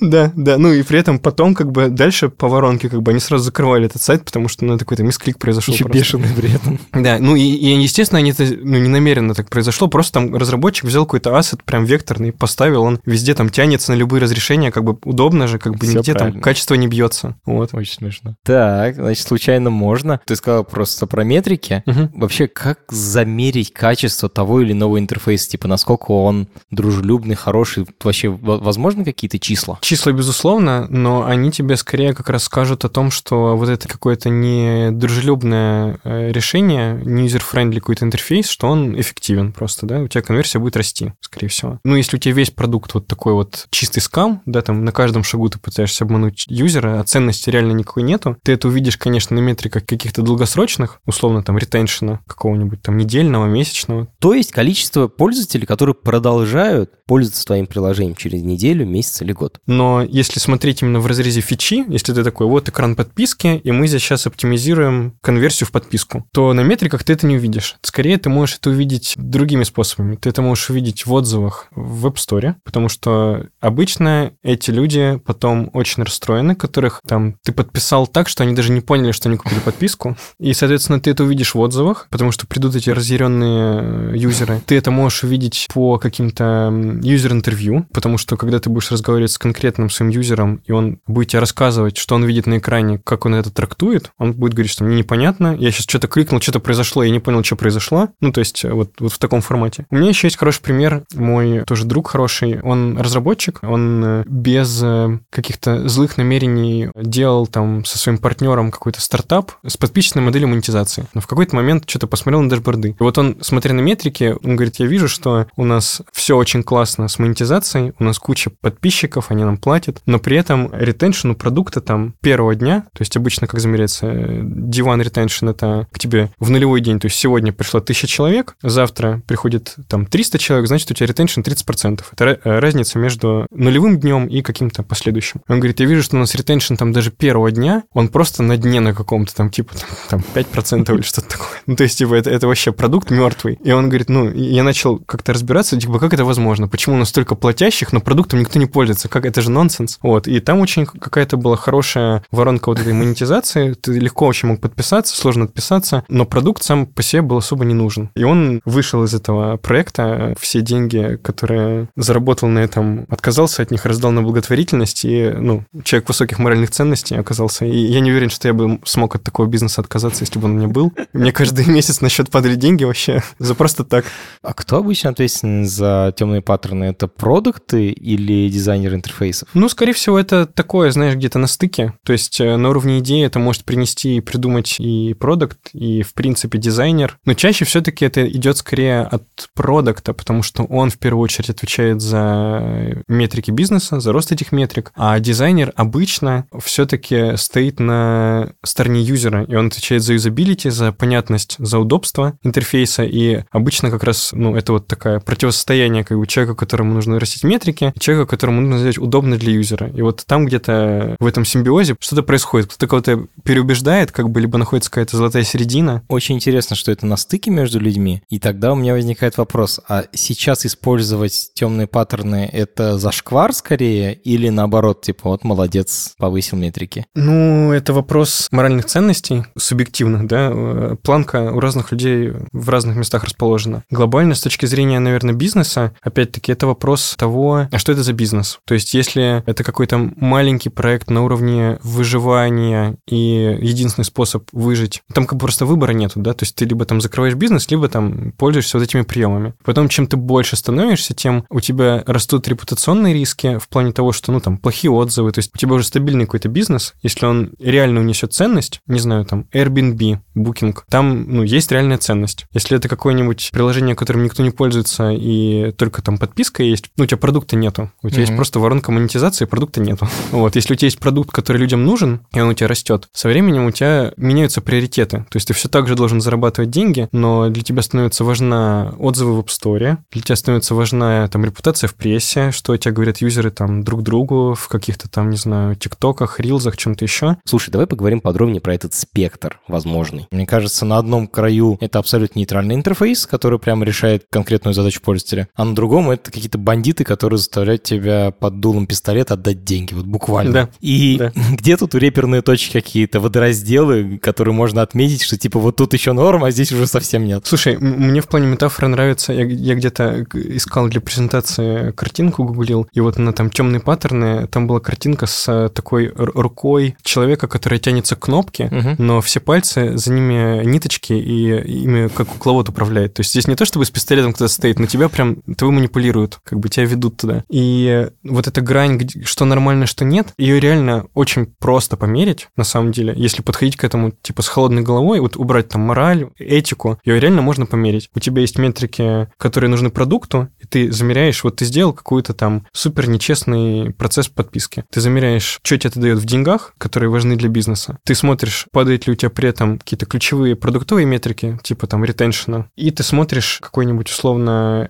Speaker 3: Да, да. Ну и при этом потом как бы дальше по воронке как бы они сразу закрывали этот сайт, потому что ну какой-то мисклик произошел.
Speaker 2: Еще бешеный при этом.
Speaker 3: Да, ну и, и естественно, они это ну, не намеренно так произошло, просто там разработчик взял какой-то ассет прям векторный, поставил, он везде там тянется на любые разрешения, как бы удобно же, как бы
Speaker 2: Всё
Speaker 3: нигде
Speaker 2: правильно.
Speaker 3: там качество не бьется. Вот.
Speaker 2: Очень смешно. Так, значит, случайно можно. Ты сказал просто про метрики.
Speaker 3: Мгм.
Speaker 2: Вообще, как замерить качество того или иного интерфейса? Типа, насколько он дружелюбный, хороший? Вообще, во- возможно какие-то числа?
Speaker 3: Числа, безусловно, но они тебе скорее как раз скажут о том, что вот это какое-то недружелюбное э, решение, не user-friendly какой-то интерфейс, что он эффективен просто, да, у тебя конверсия будет расти, скорее всего. Ну, если у тебя весь продукт вот такой вот чистый скам, да, там на каждом шагу ты пытаешься обмануть юзера, а ценности реально никакой нету, ты это увидишь, конечно, на метриках каких-то долгосрочных, условно, там, ретеншена какого-нибудь там недельного, месячного,
Speaker 2: То есть количество пользователей, которые продолжают пользоваться твоим приложением через неделю, месяц или год.
Speaker 3: Но если смотреть именно в разрезе фичи, если ты такой, вот экран подписки, и мы здесь сейчас оптимизируем конверсию в подписку, то на метриках ты это не увидишь. Скорее, ты можешь это увидеть другими способами. Ты это можешь увидеть в отзывах в Web Store, потому что обычно эти люди потом очень расстроены, которых там ты подписал так, что они даже не поняли, что они купили подписку. И, соответственно, ты это увидишь в отзывах, потому что придут эти разъяренные э, юзеры. Ты это можешь увидеть по каким-то юзер-интервью, потому что когда ты будешь разговаривать с конкретным своим юзером, и он будет тебе рассказывать, что он видит на экране, как он это трактует, он будет говорить, что мне непонятно, я сейчас что-то кликнул, что-то произошло, я не понял, что произошло. Ну, то есть э, вот, вот в таком формате. У меня еще есть хороший пример. Мой тоже друг хороший, он разработчик, он э, без э, каких-то злых намерений делал там со своим партнером какой-то стартап с подписчной моделью монетизации. Но в какой-то момент что-то посмотрел на дашборды. И вот он, смотря на метрики, он говорит, я вижу, что у нас все очень классно с монетизацией, у нас куча подписчиков, они нам платят, но при этом ретеншн у продукта там первого дня, то есть обычно как замеряется, э, D1 retention это к тебе в нулевой день, то есть сегодня пришло 1000 человек, завтра приходит там 300 человек, значит у тебя ретеншн 30%. Это э, разница между нулевым днем и каким-то последующим. Он говорит, я вижу, что у нас ретеншн там даже первого дня, он просто на дне на каком-то там типа там, там 5% или что-то такое. Ну, то есть, типа, это, это вообще продукт мертвый. И он говорит, ну, я начал как-то разбираться, типа, как это возможно? Почему у нас столько платящих, но продуктом никто не пользуется? Как это же нонсенс? Вот. И там очень какая-то была хорошая воронка вот этой монетизации. Ты легко очень мог подписаться, сложно отписаться, но продукт сам по себе был особо не нужен. И он вышел из этого проекта, все деньги, которые заработал на этом, отказался от них, раздал на благотворительность, и, ну, человек высоких моральных ценностей оказался. И я не уверен, что я бы смог от такого бизнеса отказаться, если бы он у меня был. Мне каждый (laughs) месяц на счет падали деньги вообще за просто так.
Speaker 2: А кто обычно ответственен за темные паттерны? Это продукты или дизайнер интерфейсов?
Speaker 3: Ну, скорее всего, это такое, знаешь, где-то на стыке. То есть э, на уровне идеи это может принести и придумать и продукт, и, в принципе, дизайнер. Но чаще все-таки это идет скорее от продукта, потому что он в первую очередь отвечает за метрики бизнеса, за рост этих метрик, а дизайнер обычно все-таки стоит на стороне юзера, и он отвечает за юзабилити, за понятность, за удобство интерфейса, и обычно как раз, ну, это вот такое противостояние как бы человека, которому нужно растить метрики, и человека, которому нужно сделать удобно для юзера. И вот там где-то в этом симбиозе что-то происходит. Кто-то кого-то переубеждает, как бы, либо находится какая-то золотая середина.
Speaker 2: Очень интересно, что это на стыке между людьми. И тогда у меня возникает вопрос, а сейчас использовать темные паттерны — это зашквар скорее или наоборот, типа, вот молодец, повысил метрики?
Speaker 3: Ну, это вопрос моральных ценностей, субъективных, да. Планка у разных людей в разных местах расположена. Глобально, с точки зрения, наверное, бизнеса, опять-таки, это вопрос того, а что это за бизнес? То есть, если это какой-то маленький проект на уровне выживания и единственный способ выжить, там как бы просто выбора нету, да, то есть ты либо там закрываешь бизнес, либо там пользуешься вот этими приемами. Потом, чем ты больше становишься, тем у тебя растут репутационные риски в плане того, что, ну, там, плохие отзывы, то есть у тебя уже стабильный какой-то бизнес, если он реально унесет ценность, не знаю, там, Airbnb, Booking, там, ну, есть реальная ценность. Если это какое-нибудь приложение, которым никто не пользуется, и только там подписка есть, ну, у тебя продукта нету. У тебя есть
Speaker 2: Мгм.
Speaker 3: просто воронка монетизации, продукта нету. (laughs) Вот, если у тебя есть продукт, который людям нужен, и он у тебя растет, со временем у тебя меняются приоритеты. То есть ты все так же должен зарабатывать деньги, но для тебя становится важна отзывы в App Store, для тебя становится важна там репутация в прессе, что о тебе говорят юзеры там друг другу в каких-то там, не знаю, тиктоках, рилзах, чем-то еще.
Speaker 2: Слушай, давай поговорим подробнее про этот спектр возможный. Мне кажется, на одном краю это абсолютно нейтральный интерфейс, который прямо решает конкретную задачу пользователя, а на другом это какие-то бандиты, которые заставляют тебя под дулом пистолета отдать деньги, вот буквально.
Speaker 3: Да.
Speaker 2: И
Speaker 3: Да. (laughs)
Speaker 2: где тут реперные точки какие-то, водоразделы, которые можно отметить, что типа вот тут еще норма, а здесь уже совсем нет.
Speaker 3: Слушай, мне в плане метафоры нравится, я, я где-то искал для презентации картинку, гуглил, и вот на там темные паттерны, там была картинка с э, такой рукой человека, который тянется к кнопке,
Speaker 2: Мгм.
Speaker 3: но все пальцы, за ними ниточки, и ими как кукловод управляет. То есть здесь не то, чтобы с пистолетом кто-то стоит, но тебя прям, тобой манипулируют, как бы тебя ведут туда. И вот эта грань, что нормально, что нет, ее реально очень просто померить, на самом деле. Если подходить к этому, типа, с холодной головой, вот убрать там мораль, этику, ее реально можно померить. У тебя есть метрики, которые нужны продукту, и ты замеряешь, вот ты сделал какой-то там супер нечестный процесс подписки. Ты замеряешь, что тебе это дает в деньгах, которые важны для бизнеса. Ты смотришь, падает ли у тебя при этом какие-то ключевые продуктовые метрики, типа там ретеншена, и ты смотришь какой-нибудь условно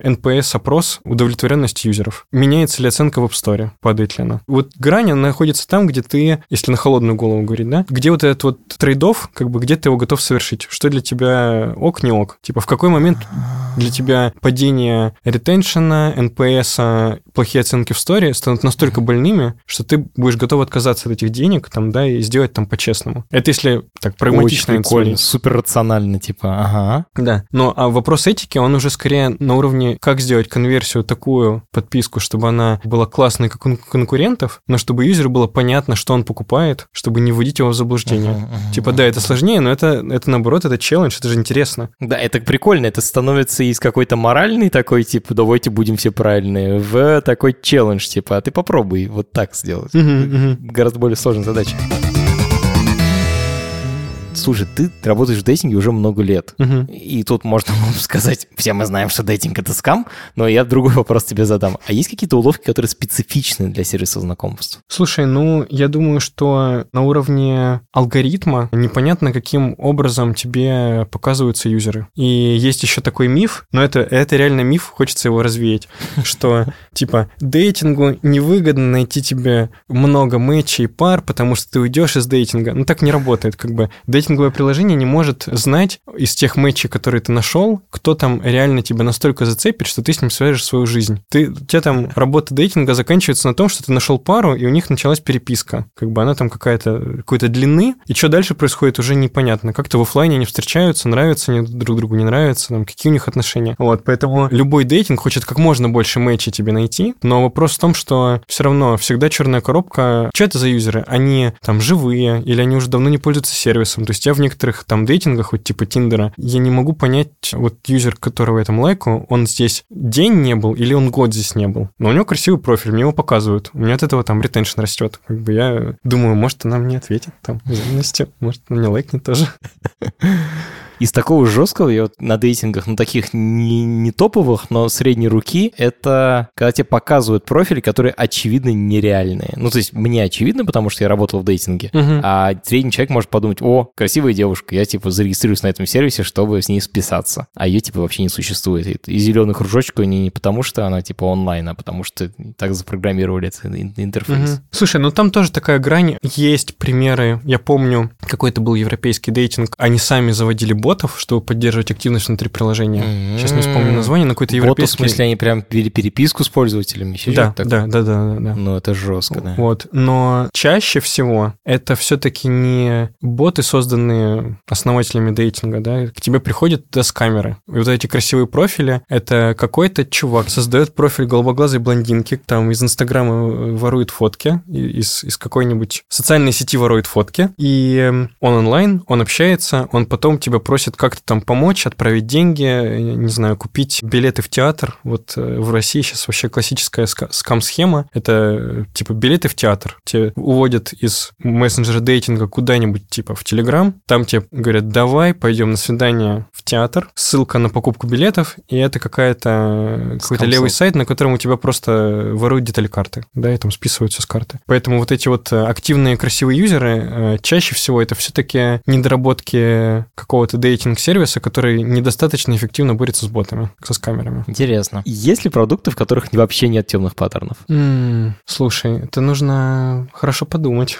Speaker 3: NPS-опрос удовлетворенности юзеров. Меняется ли оценка в App Store, падает ли она. Вот грань, она находится там, где ты, если на холодную голову говорить, да, где вот этот вот trade-off, как бы где ты его готов совершить, что для тебя ок, не ок. Типа в какой момент для тебя падение retention а, NPS, плохие оценки в store е станут настолько больными, что ты будешь готов отказаться от этих денег, там, да, и сделать там по-честному. Это если так прагматично
Speaker 2: Очень прикольно, супер рационально, типа, ага.
Speaker 3: Да. Но а вопрос этики, он уже скорее на уровне, как сделать конверсию такую подписку, чтобы она была классной, как у конкурентов, но чтобы юзеру было понятно, что он покупает, чтобы не вводить его в заблуждение.
Speaker 2: Мгм, мгм,
Speaker 3: Типа, да, это сложнее, но это, это наоборот, это челлендж, это же интересно.
Speaker 2: Да, это прикольно, это становится из какой-то моральный такой, типа, давайте будем все правильные, в такой челлендж, типа, а ты попробуй вот так сделать. Гораздо более сложная задача. Слушай, ты работаешь в дейтинге уже много лет.
Speaker 3: Мгм.
Speaker 2: И тут можно сказать, все мы знаем, что дейтинг это скам, но я другой вопрос тебе задам. А есть какие-то уловки, которые специфичны для сервиса знакомств?
Speaker 3: Слушай, ну, я думаю, что на уровне алгоритма непонятно, каким образом тебе показываются юзеры. И есть еще такой миф, но это, это реально миф, хочется его развеять, (laughs) что, типа, дейтингу невыгодно найти тебе много мэчей и пар, потому что ты уйдешь из дейтинга. Ну, так не работает, как бы. Дейтинговое приложение не может знать из тех мэтчей, которые ты нашел, кто там реально тебя настолько зацепит, что ты с ним свяжешь свою жизнь. Ты, у тебя там работа дейтинга заканчивается на том, что ты нашел пару, и у них началась переписка. Как бы она там какая-то какой-то длины, и что дальше происходит, уже непонятно. Как-то в оффлайне они встречаются, нравятся они друг другу, не нравятся, там, какие у них отношения. Вот, поэтому любой дейтинг хочет как можно больше мэчей тебе найти, но вопрос в том, что все равно всегда черная коробка. Что это за юзеры? Они там живые, или они уже давно не пользуются сервисом. То есть я в некоторых там дейтингах, вот типа Тиндера, я не могу понять, вот юзер, которого я там лайку, он здесь день не был или он год здесь не был. Но у него красивый профиль, мне его показывают. У меня от этого там ретеншн растет. Как бы я думаю, может, она мне ответит там взаимностью, может, она мне лайкнет тоже.
Speaker 2: Из такого жесткого, я вот на дейтингах, ну, таких не, не топовых, но средней руки, это когда тебе показывают профили, которые очевидно нереальные. Ну, то есть мне очевидно, потому что я работал в дейтинге,
Speaker 3: Мгм.
Speaker 2: а средний человек может подумать, о, красивая девушка, я, типа, зарегистрируюсь на этом сервисе, чтобы с ней списаться. А ее, типа, вообще не существует. И, зеленый кружочек у нее не потому, что она, типа, онлайн, а потому что так запрограммировали этот ин- интерфейс.
Speaker 3: Мгм. Слушай, ну там тоже такая грань. Есть примеры. Я помню, какой-то был европейский дейтинг. Они сами заводили ботов, чтобы поддерживать активность внутри приложения. Сейчас не вспомню название, но какой-то
Speaker 2: Боты, в
Speaker 3: европейский...
Speaker 2: смысле, они прям вели переписку с пользователями?
Speaker 3: Да,
Speaker 2: что-то
Speaker 3: да, да, да, да, да.
Speaker 2: Ну, это жестко, да.
Speaker 3: Вот. Но чаще всего это все-таки не боты, созданные основателями дейтинга, да, к тебе приходят туда с камеры. И вот эти красивые профили, это какой-то чувак создает профиль голубоглазой блондинки, там из Инстаграма э, ворует фотки, из, из какой-нибудь социальной сети ворует фотки, и эм, он онлайн, он общается, он потом тебя просит как-то там помочь, отправить деньги, э, не знаю, купить билеты в театр. Вот э, в России сейчас вообще классическая ска- скам-схема. Это э, типа билеты в театр. Тебе уводят из мессенджера дейтинга куда-нибудь типа в Телеграм. Там тебе говорят, давай, пойдем на свидание в театр. Ссылка на покупку билетов, и это какая-то какой-то левый сайт, на котором у тебя просто воруют детали карты, да, и там списывают все с карты. Поэтому вот эти вот активные красивые юзеры чаще всего это все-таки недоработки какого-то дейтинг-сервиса, который недостаточно эффективно борется с ботами, со скамерами.
Speaker 2: Интересно. Есть ли продукты, в которых вообще нет темных паттернов?
Speaker 3: М, Слушай, это нужно хорошо подумать.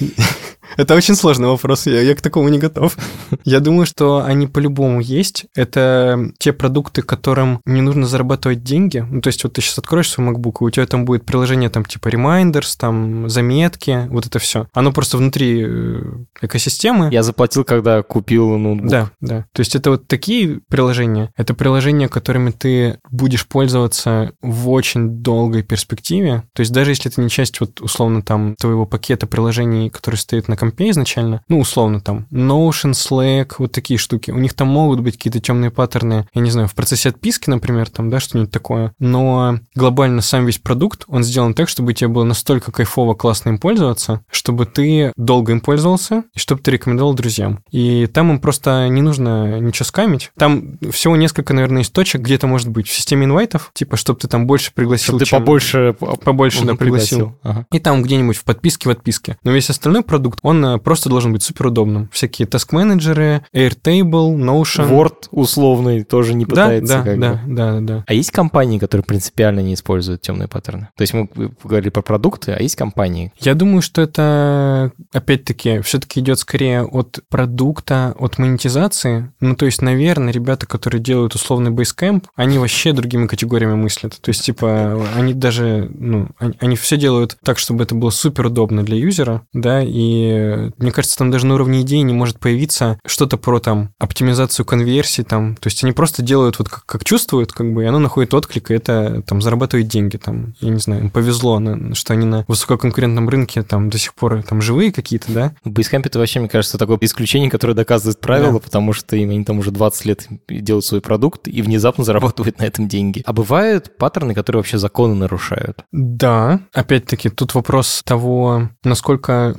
Speaker 3: (laughs) Это очень сложный вопрос, я, я к такому не готов. (laughs) Я думаю, что они по-любому есть. Это те продукты, которым не нужно зарабатывать деньги. Ну, то есть вот ты сейчас откроешь свой MacBook, и у тебя там будет приложение там типа Reminders, там заметки, вот это все. Оно просто внутри э, экосистемы.
Speaker 2: Я заплатил, когда купил ноутбук.
Speaker 3: Да, да. То есть это вот такие приложения. Это приложения, которыми ты будешь пользоваться в очень долгой перспективе. То есть даже если это не часть вот условно там твоего пакета приложений, который стоит на компе изначально, ну условно там Notion, Slack, вот такие штуки. У них там могут быть какие-то темные паттерны, я не знаю, в процессе отписки, например, там, да, что-нибудь такое. Но глобально сам весь продукт, он сделан так, чтобы тебе было настолько кайфово, классно им пользоваться, чтобы ты долго им пользовался, и чтобы ты рекомендовал друзьям. И там им просто не нужно ничего скамить. Там всего несколько, наверное, из точек, где это может быть в системе инвайтов, типа, чтобы ты там больше пригласил,
Speaker 2: Чтобы ты
Speaker 3: чем...
Speaker 2: побольше,
Speaker 3: побольше, да, пригласил.
Speaker 2: Ага.
Speaker 3: И там где-нибудь в подписке в отписке. Но весь остальной продукт, он э, просто должен быть супер удобным. Всякие task-менеджеры, Airtable, Notion.
Speaker 2: Word условный тоже не
Speaker 3: да,
Speaker 2: пытается.
Speaker 3: да,
Speaker 2: как
Speaker 3: да,
Speaker 2: бы.
Speaker 3: да, да.
Speaker 2: А есть компании, которые принципиально не используют темные паттерны? То есть мы говорили про продукты, а есть компании.
Speaker 3: Я думаю, что это, опять-таки, все-таки идет скорее от продукта, от монетизации. Ну, то есть, наверное, ребята, которые делают условный Basecamp, они вообще другими категориями мыслят. То есть, типа, они даже, ну, они, они все делают так, чтобы это было супер удобно для юзера, да, и мне кажется, там даже на уровне идеи не может появиться что-то про там оптимизацию конверсий там. То есть они просто делают вот как, как чувствуют, как бы, и оно находит отклик, и это там зарабатывает деньги, там, я не знаю, им повезло, на- что они на высококонкурентном рынке там до сих пор там живые какие-то, да,
Speaker 2: В Basecamp это вообще, мне кажется, такое исключение, которое доказывает правило,
Speaker 3: Да.
Speaker 2: потому что им они там уже 20 лет делают свой продукт и внезапно зарабатывают на этом деньги. А бывают паттерны, которые вообще законы нарушают.
Speaker 3: Да, опять-таки, тут вопрос того, насколько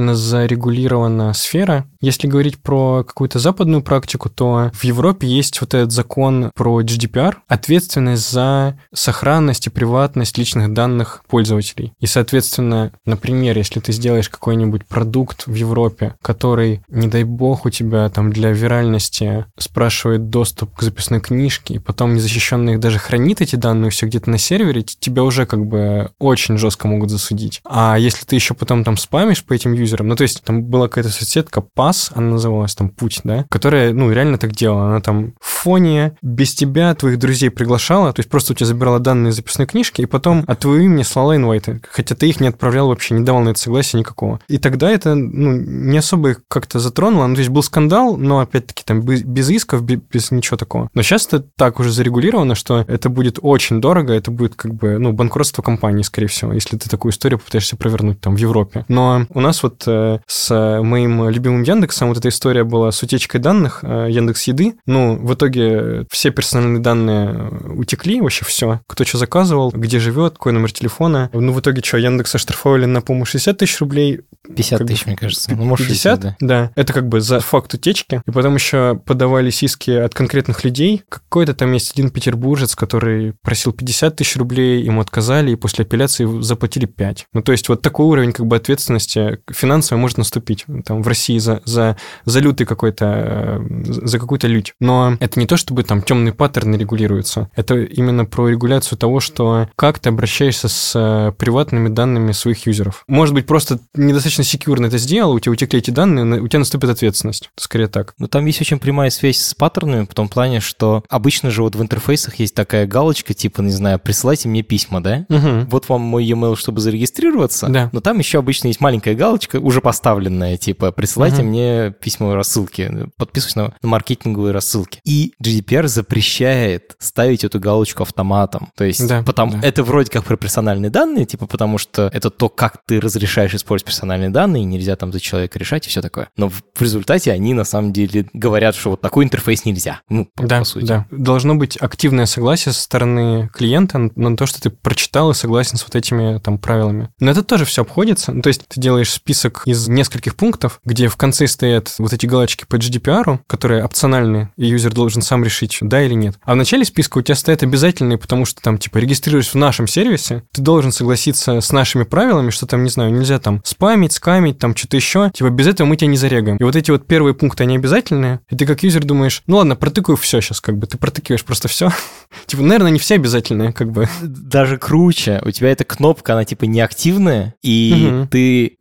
Speaker 3: законодательно зарегулирована сфера. Если говорить про какую-то западную практику, то в Европе есть вот этот закон про GDPR, ответственность за сохранность и приватность личных данных пользователей. И, соответственно, например, если ты сделаешь какой-нибудь продукт в Европе, который, не дай бог, у тебя там для виральности спрашивает доступ к записной книжке, и потом незащищенный их даже хранит эти данные все где-то на сервере, тебя уже как бы очень жестко могут засудить. А если ты еще потом там спамишь по этим юзерам, ну то есть там была какая-то соцсетка PAS, она называлась там Путь, да, которая, ну, реально так делала. Она там в фоне без тебя твоих друзей приглашала, то есть просто у тебя забирала данные записной книжки, и потом от твоего имени слала инвайты, хотя ты их не отправлял вообще, не давал на это согласия никакого. И тогда это, ну, не особо их как-то затронуло, ну, то есть был скандал, но опять-таки там без исков, бе- без ничего такого. Но сейчас это так уже зарегулировано, что это будет очень дорого, это будет как бы, ну, банкротство компании, скорее всего, если ты такую историю попытаешься провернуть там в Европе. Но у нас вот э, с моим любимым Яндексом вот эта история была с утечкой данных э, Яндекс Еды. Ну, в итоге все персональные данные э, утекли, вообще все. Кто что заказывал, где живет, какой номер телефона. Ну, в итоге что, Яндекс оштрафовали на, по-моему, 60 тысяч рублей,
Speaker 2: 50
Speaker 3: Как бы
Speaker 2: тысяч, мне кажется. Ну, может,
Speaker 3: 50,
Speaker 2: 60, да.
Speaker 3: да. Это как бы за факт утечки. И потом еще подавались иски от конкретных людей. Какой-то там есть один петербуржец, который просил 50 тысяч рублей, ему отказали, и после апелляции заплатили 5. Ну, то есть вот такой уровень как бы ответственности финансовой может наступить там в России за, за, за лютый какой-то, э, за какую-то лють. Но это не то, чтобы там темные паттерны регулируются. Это именно про регуляцию того, что как ты обращаешься с э, приватными данными своих юзеров. Может быть, просто недостаточно секьюрно это сделал, у тебя утекли эти данные, у тебя наступит ответственность. Скорее так.
Speaker 2: Но там есть очень прямая связь с паттернами в том плане, что обычно же вот в интерфейсах есть такая галочка, типа, не знаю, присылайте мне письма, да?
Speaker 3: Мгм.
Speaker 2: Вот вам мой e-mail, чтобы зарегистрироваться.
Speaker 3: Да.
Speaker 2: Но там еще обычно есть маленькая галочка, уже поставленная, типа, присылайте
Speaker 3: Мгм.
Speaker 2: мне письма рассылки, подписываюсь на, на маркетинговые рассылки. И GDPR запрещает ставить эту галочку автоматом. То есть,
Speaker 3: Да,
Speaker 2: потому,
Speaker 3: да.
Speaker 2: это вроде как про персональные данные, типа, потому что это то, как ты разрешаешь использовать персональные данные, и нельзя там за человека решать и все такое. Но в в результате они на самом деле говорят, что вот такой интерфейс нельзя. Ну, по,
Speaker 3: Да,
Speaker 2: по сути.
Speaker 3: да. Должно быть активное согласие со стороны клиента на на то, что ты прочитал и согласен с вот этими там правилами. Но это тоже все обходится. Ну, то есть ты делаешь список из нескольких пунктов, где в конце стоят вот эти галочки по GDPR, которые опциональные, и юзер должен сам решить, да или нет. А в начале списка у тебя стоят обязательные, потому что там, типа, регистрируешь в нашем сервисе, ты должен согласиться с нашими правилами, что там, не знаю, нельзя там спамить, скамить, там что-то еще. Типа, без этого мы тебя не зарегаем. И вот эти вот первые пункты, они обязательные, и ты как юзер думаешь, ну ладно, протыкаю все сейчас, как бы, ты протыкиваешь просто все. (laughs) Типа, наверное, не все обязательные, как бы.
Speaker 2: даже круче. У тебя эта кнопка, она типа неактивная, и ты,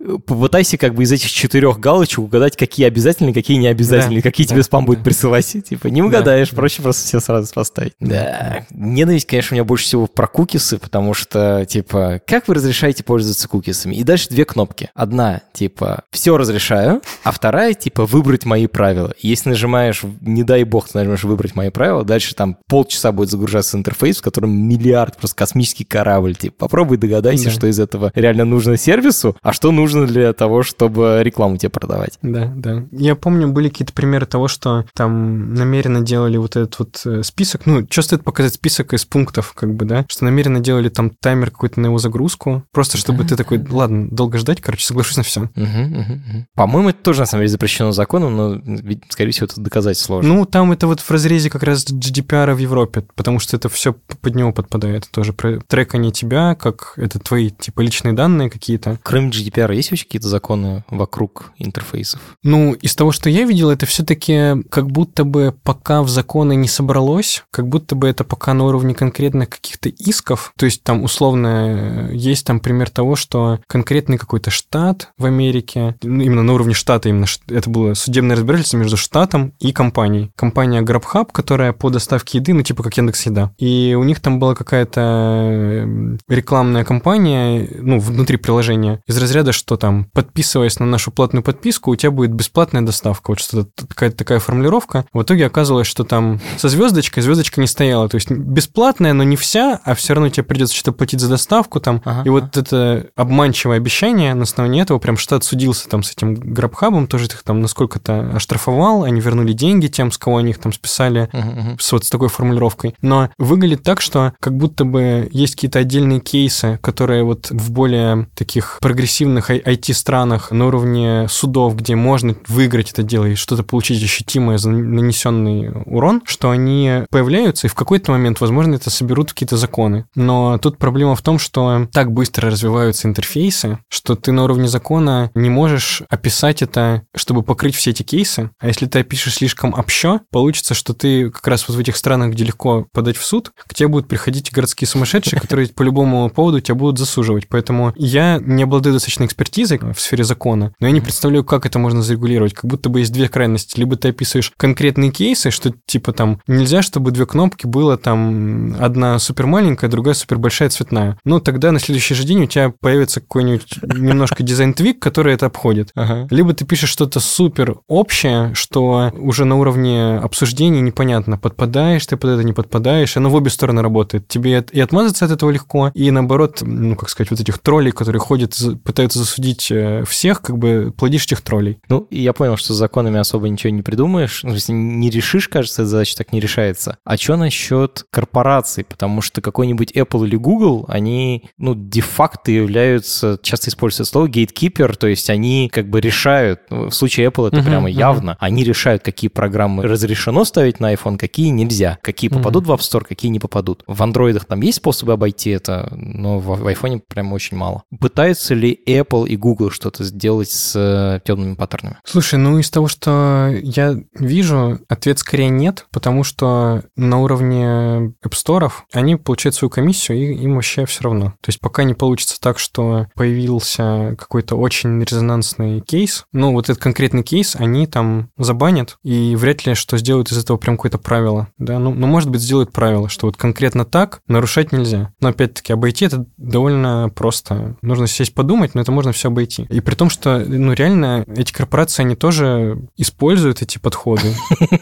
Speaker 2: п- попытайся как бы из этих четырех галочек угадать, какие обязательные, какие не обязательные,
Speaker 3: Да,
Speaker 2: какие
Speaker 3: да,
Speaker 2: тебе спам будет
Speaker 3: да.
Speaker 2: присылать. (laughs) Типа, не угадаешь,
Speaker 3: да.
Speaker 2: проще просто все сразу поставить. Да. Ненависть, конечно, у меня больше всего про кукисы, потому что, типа, как вы разрешаете пользоваться кукисами? И дальше две кнопки. Одна, типа, все разрешаю, а вторая, типа, выбрать мои правила. Если нажимаешь, не дай бог, ты нажмешь выбрать мои правила, дальше там полчаса будет загружаться интерфейс, в котором миллиард, просто космический корабль. Типа, попробуй догадайся,
Speaker 3: Да.
Speaker 2: что из этого реально нужно сервису, а что нужно для того, чтобы рекламу тебе продавать.
Speaker 3: Да, да. Я помню, были какие-то примеры того, что там намеренно делали вот этот вот э, список. Ну, что стоит показать список из пунктов, как бы, да? Что намеренно делали там таймер какой-то на его загрузку. Просто чтобы
Speaker 2: Да,
Speaker 3: ты такой,
Speaker 2: да.
Speaker 3: ладно, долго ждать, короче, соглашусь на все.
Speaker 2: Мгм, мгм, мгм. По-моему, это тоже, на самом деле, запрещено законом, но, ведь, скорее всего, это доказать сложно.
Speaker 3: Ну, там это вот в разрезе как раз GDPR в Европе, потому что это все под него подпадает. Тоже трекание тебя, как это твои, типа, личные данные какие-то.
Speaker 2: Кроме GDPR, есть вообще какие-то законы вокруг интерфейсов?
Speaker 3: Ну, из того, что я видел, это все-таки как будто бы пока в законы не собралось, как будто бы это пока на уровне конкретных каких-то исков. То есть там условно есть там пример того, что конкретный какой-то штат в Америке, ну, именно на уровне штата, именно это было судебное разбирательство между штатом и компанией. Компания GrabHub, которая по доставке еды, ну типа как Яндекс Еда. И у них там была какая-то э, рекламная кампания, ну, внутри приложения, из разряда, что там, подписываясь на нашу платную подписку, у тебя будет бесплатная доставка. Вот что-то какая-то такая формулировка. В итоге оказалось, что там со звездочкой звездочка не стояла. То есть бесплатная, но не вся, а все равно тебе придется что-то платить за доставку там.
Speaker 2: Ага,
Speaker 3: и вот это обманчивое обещание, на основании этого прям штат судился там с этим грабхабом, тоже их там насколько-то оштрафовал, они вернули деньги тем, с кого они их там списали,
Speaker 2: мгм.
Speaker 3: с вот с такой формулировкой. Но выглядит так, что как будто бы есть какие-то отдельные кейсы, которые вот в более таких прогрессивных IT-странах на уровне судов, где можно выиграть это дело и что-то получить ощутимое за нанесенный урон, что они появляются, и в какой-то момент, возможно, это соберут какие-то законы. Но тут проблема в том, что так быстро развиваются интерфейсы, что ты на уровне закона не можешь описать это, чтобы покрыть все эти кейсы. А если ты опишешь слишком общо, получится, что ты как раз вот в этих странах, где легко подать в суд, к тебе будут приходить городские сумасшедшие, которые по любому поводу тебя будут засуживать. Поэтому я не обладаю достаточной экспертизой в сфере закона, но я не представляю, как это можно зарегулировать. Как будто бы есть две крайности. Либо ты описываешь конкретные кейсы, что типа там нельзя, чтобы две кнопки было там одна супер маленькая, другая супер большая цветная. Ну, тогда на следующий же день у тебя появится какой-нибудь немножко дизайн-твик, который это обходит.
Speaker 2: Ага.
Speaker 3: Либо ты пишешь что-то супер общее, что уже на уровне обсуждений непонятно, подпадаешь ты под это, не подпадаешь, оно в обе стороны работает. Тебе и отмазаться от этого легко, и наоборот, ну, как сказать, вот этих троллей, которые ходят, пытаются засудить э, всех, как бы плодишь этих троллей.
Speaker 2: Ну, и я понял, что с законами особо ничего не придумаешь. Ну, если не решишь, кажется, эта задача так не решается. А что насчет корпораций? Потому что какой-нибудь Apple или Google, они, ну, де-факто являются, часто используется слово gatekeeper, то есть они как бы решают, ну, в случае Apple это
Speaker 3: Мгм,
Speaker 2: прямо явно, они решают, какие программы разрешено ставить на iPhone, какие нельзя, какие попадут в App Store, какие не попадут. В андроидах там есть способы обойти это, но в, в iPhone прям очень мало. Пытаются ли Apple и Google что-то сделать с э, темными паттернами?
Speaker 3: Слушай, ну из того, что я вижу, ответ скорее нет, потому что на уровне App Store они получают свою комиссию, и им вообще все равно. То есть пока не получится так, что появился какой-то очень резонансный кейс, ну вот этот конкретный кейс, они там забанят, и вряд ли что сделают из этого прям какое-то правило, да, ну, ну может быть сделают правило, что вот конкретно так нарушать нельзя. Но опять-таки обойти это довольно просто. Нужно сесть подумать, но это можно все обойти. И при том, что, ну реально, эти корпорации, они тоже используют эти подходы.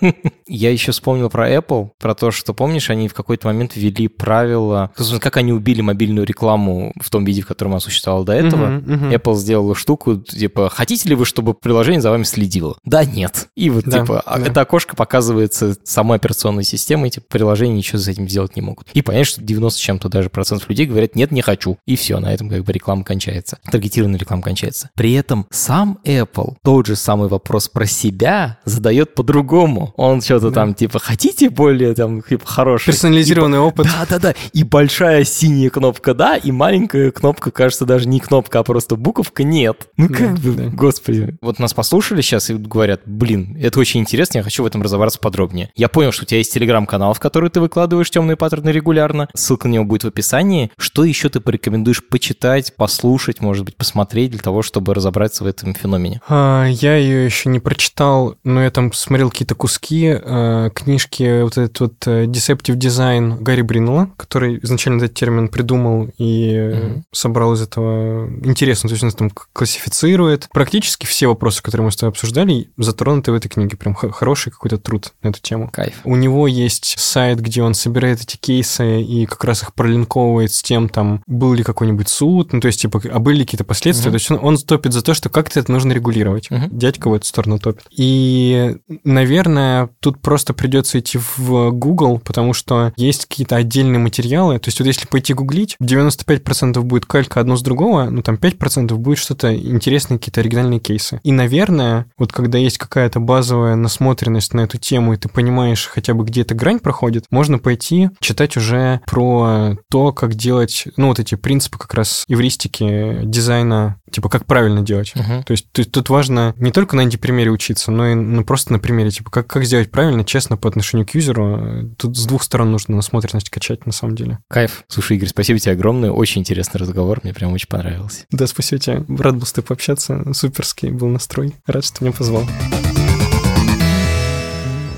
Speaker 3: (laughs)
Speaker 2: Я еще вспомнил про Apple, про то, что, помнишь, они в какой-то момент ввели правила, как они убили мобильную рекламу в том виде, в котором она существовала до этого. Apple сделала штуку, типа, хотите ли вы, чтобы приложение за вами следило? Да, нет. И вот, типа, а это окошко показывается самой операционной системой, типа, приложения ничего с этим сделать не могут. И понятно, что 90 с чем-то даже процентов людей говорят, нет, не хочу. И все, на этом как бы реклама кончается. Таргетированная реклама кончается. При этом сам Apple тот же самый вопрос про себя задает по-другому. Он что-то там, типа, хотите более, там, типа, хороший?
Speaker 3: Персонализированный опыт.
Speaker 2: Да-да-да, и большая синяя кнопка «да», и маленькая кнопка, кажется, даже не кнопка, а просто буковка «нет». Ну
Speaker 3: Да,
Speaker 2: как бы,
Speaker 3: да.
Speaker 2: господи. Вот нас послушали сейчас и говорят, блин, это очень интересно, я хочу в этом разобраться подробнее. Я понял, что у тебя есть телеграм-канал, в который ты выкладываешь темные паттерны регулярно. Ссылка на него будет в описании. Что еще ты порекомендуешь почитать, послушать, может быть, посмотреть для того, того, чтобы разобраться в этом феномене?
Speaker 3: А, я ее еще не прочитал, но я там смотрел какие-то куски а, книжки, вот этот вот э, Deceptive Design Гарри Бриннелла, который изначально этот термин придумал и mm-hmm. собрал из этого интересно, то есть он там классифицирует. Практически все вопросы, которые мы с тобой обсуждали, затронуты в этой книге. Прям хороший какой-то труд на эту тему.
Speaker 2: Кайф.
Speaker 3: У него есть сайт, где он собирает эти кейсы и как раз их пролинковывает с тем, там, был ли какой-нибудь суд, ну, то есть, типа, а были ли какие-то последствия. Mm-hmm. То есть он, он топит за то, что как-то это нужно регулировать. Mm-hmm. Дядька в эту сторону топит. И, наверное, тут просто придется идти в Google, потому что есть какие-то отдельные материалы. То есть вот если пойти гуглить, 95% будет калька одно с другого, ну, там 5% будет что-то интересные, какие-то оригинальные кейсы. И, наверное, вот когда есть какая-то базовая насмотренность на эту тему, и ты понимаешь хотя бы, где эта грань проходит, можно пойти читать уже про то, как делать, ну, вот эти принципы как раз эвристики, дизайна, типа, как правильно делать. Uh-huh. То, есть, тут важно не только на антипримере учиться, но и ну, просто на примере, типа, как, как сделать правильно, честно по отношению к юзеру. Тут с двух сторон нужно насмотренность качать, на самом деле.
Speaker 2: Кайф. Слушай, Игорь, спасибо тебе огромное. Очень интересный разговор. Мне прям очень понравился.
Speaker 3: Да, спасибо тебе. Рад был с тобой пообщаться. Суперский был настрой. Рад, что меня позвал.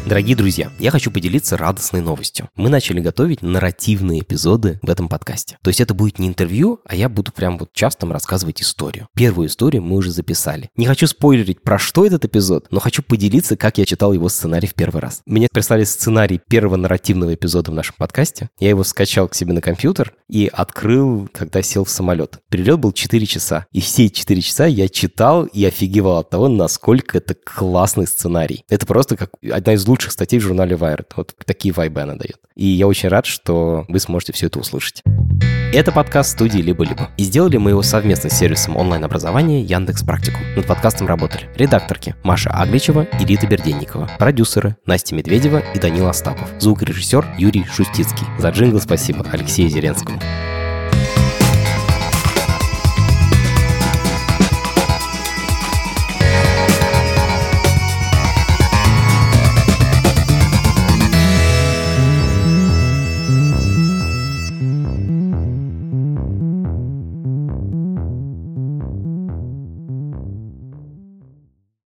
Speaker 2: Дорогие друзья, я хочу поделиться радостной новостью. Мы начали готовить нарративные эпизоды в этом подкасте. То есть это будет не интервью, а я буду прям вот часто рассказывать историю. Первую историю мы уже записали. Не хочу спойлерить, про что этот эпизод, но хочу поделиться, как я читал его сценарий в первый раз. Мне прислали сценарий первого нарративного эпизода в нашем подкасте. Я его скачал к себе на компьютер и открыл, когда сел в самолет. Перелет был 4 часа. И все 4 часа я читал и офигевал от того, насколько это классный сценарий. Это просто как одна из лучших лучших статей в журнале Wired. Вот такие вайбы она дает. И я очень рад, что вы сможете все это услышать. Это подкаст студии «Либо-либо». И сделали мы его совместно с сервисом онлайн-образования Яндекс Практикум. Над подкастом работали редакторки Маша Агличева и Рита Берденникова, продюсеры Настя Медведева и Данил Остапов, звукорежиссер Юрий Шустицкий. За джингл спасибо Алексею Зеленскому.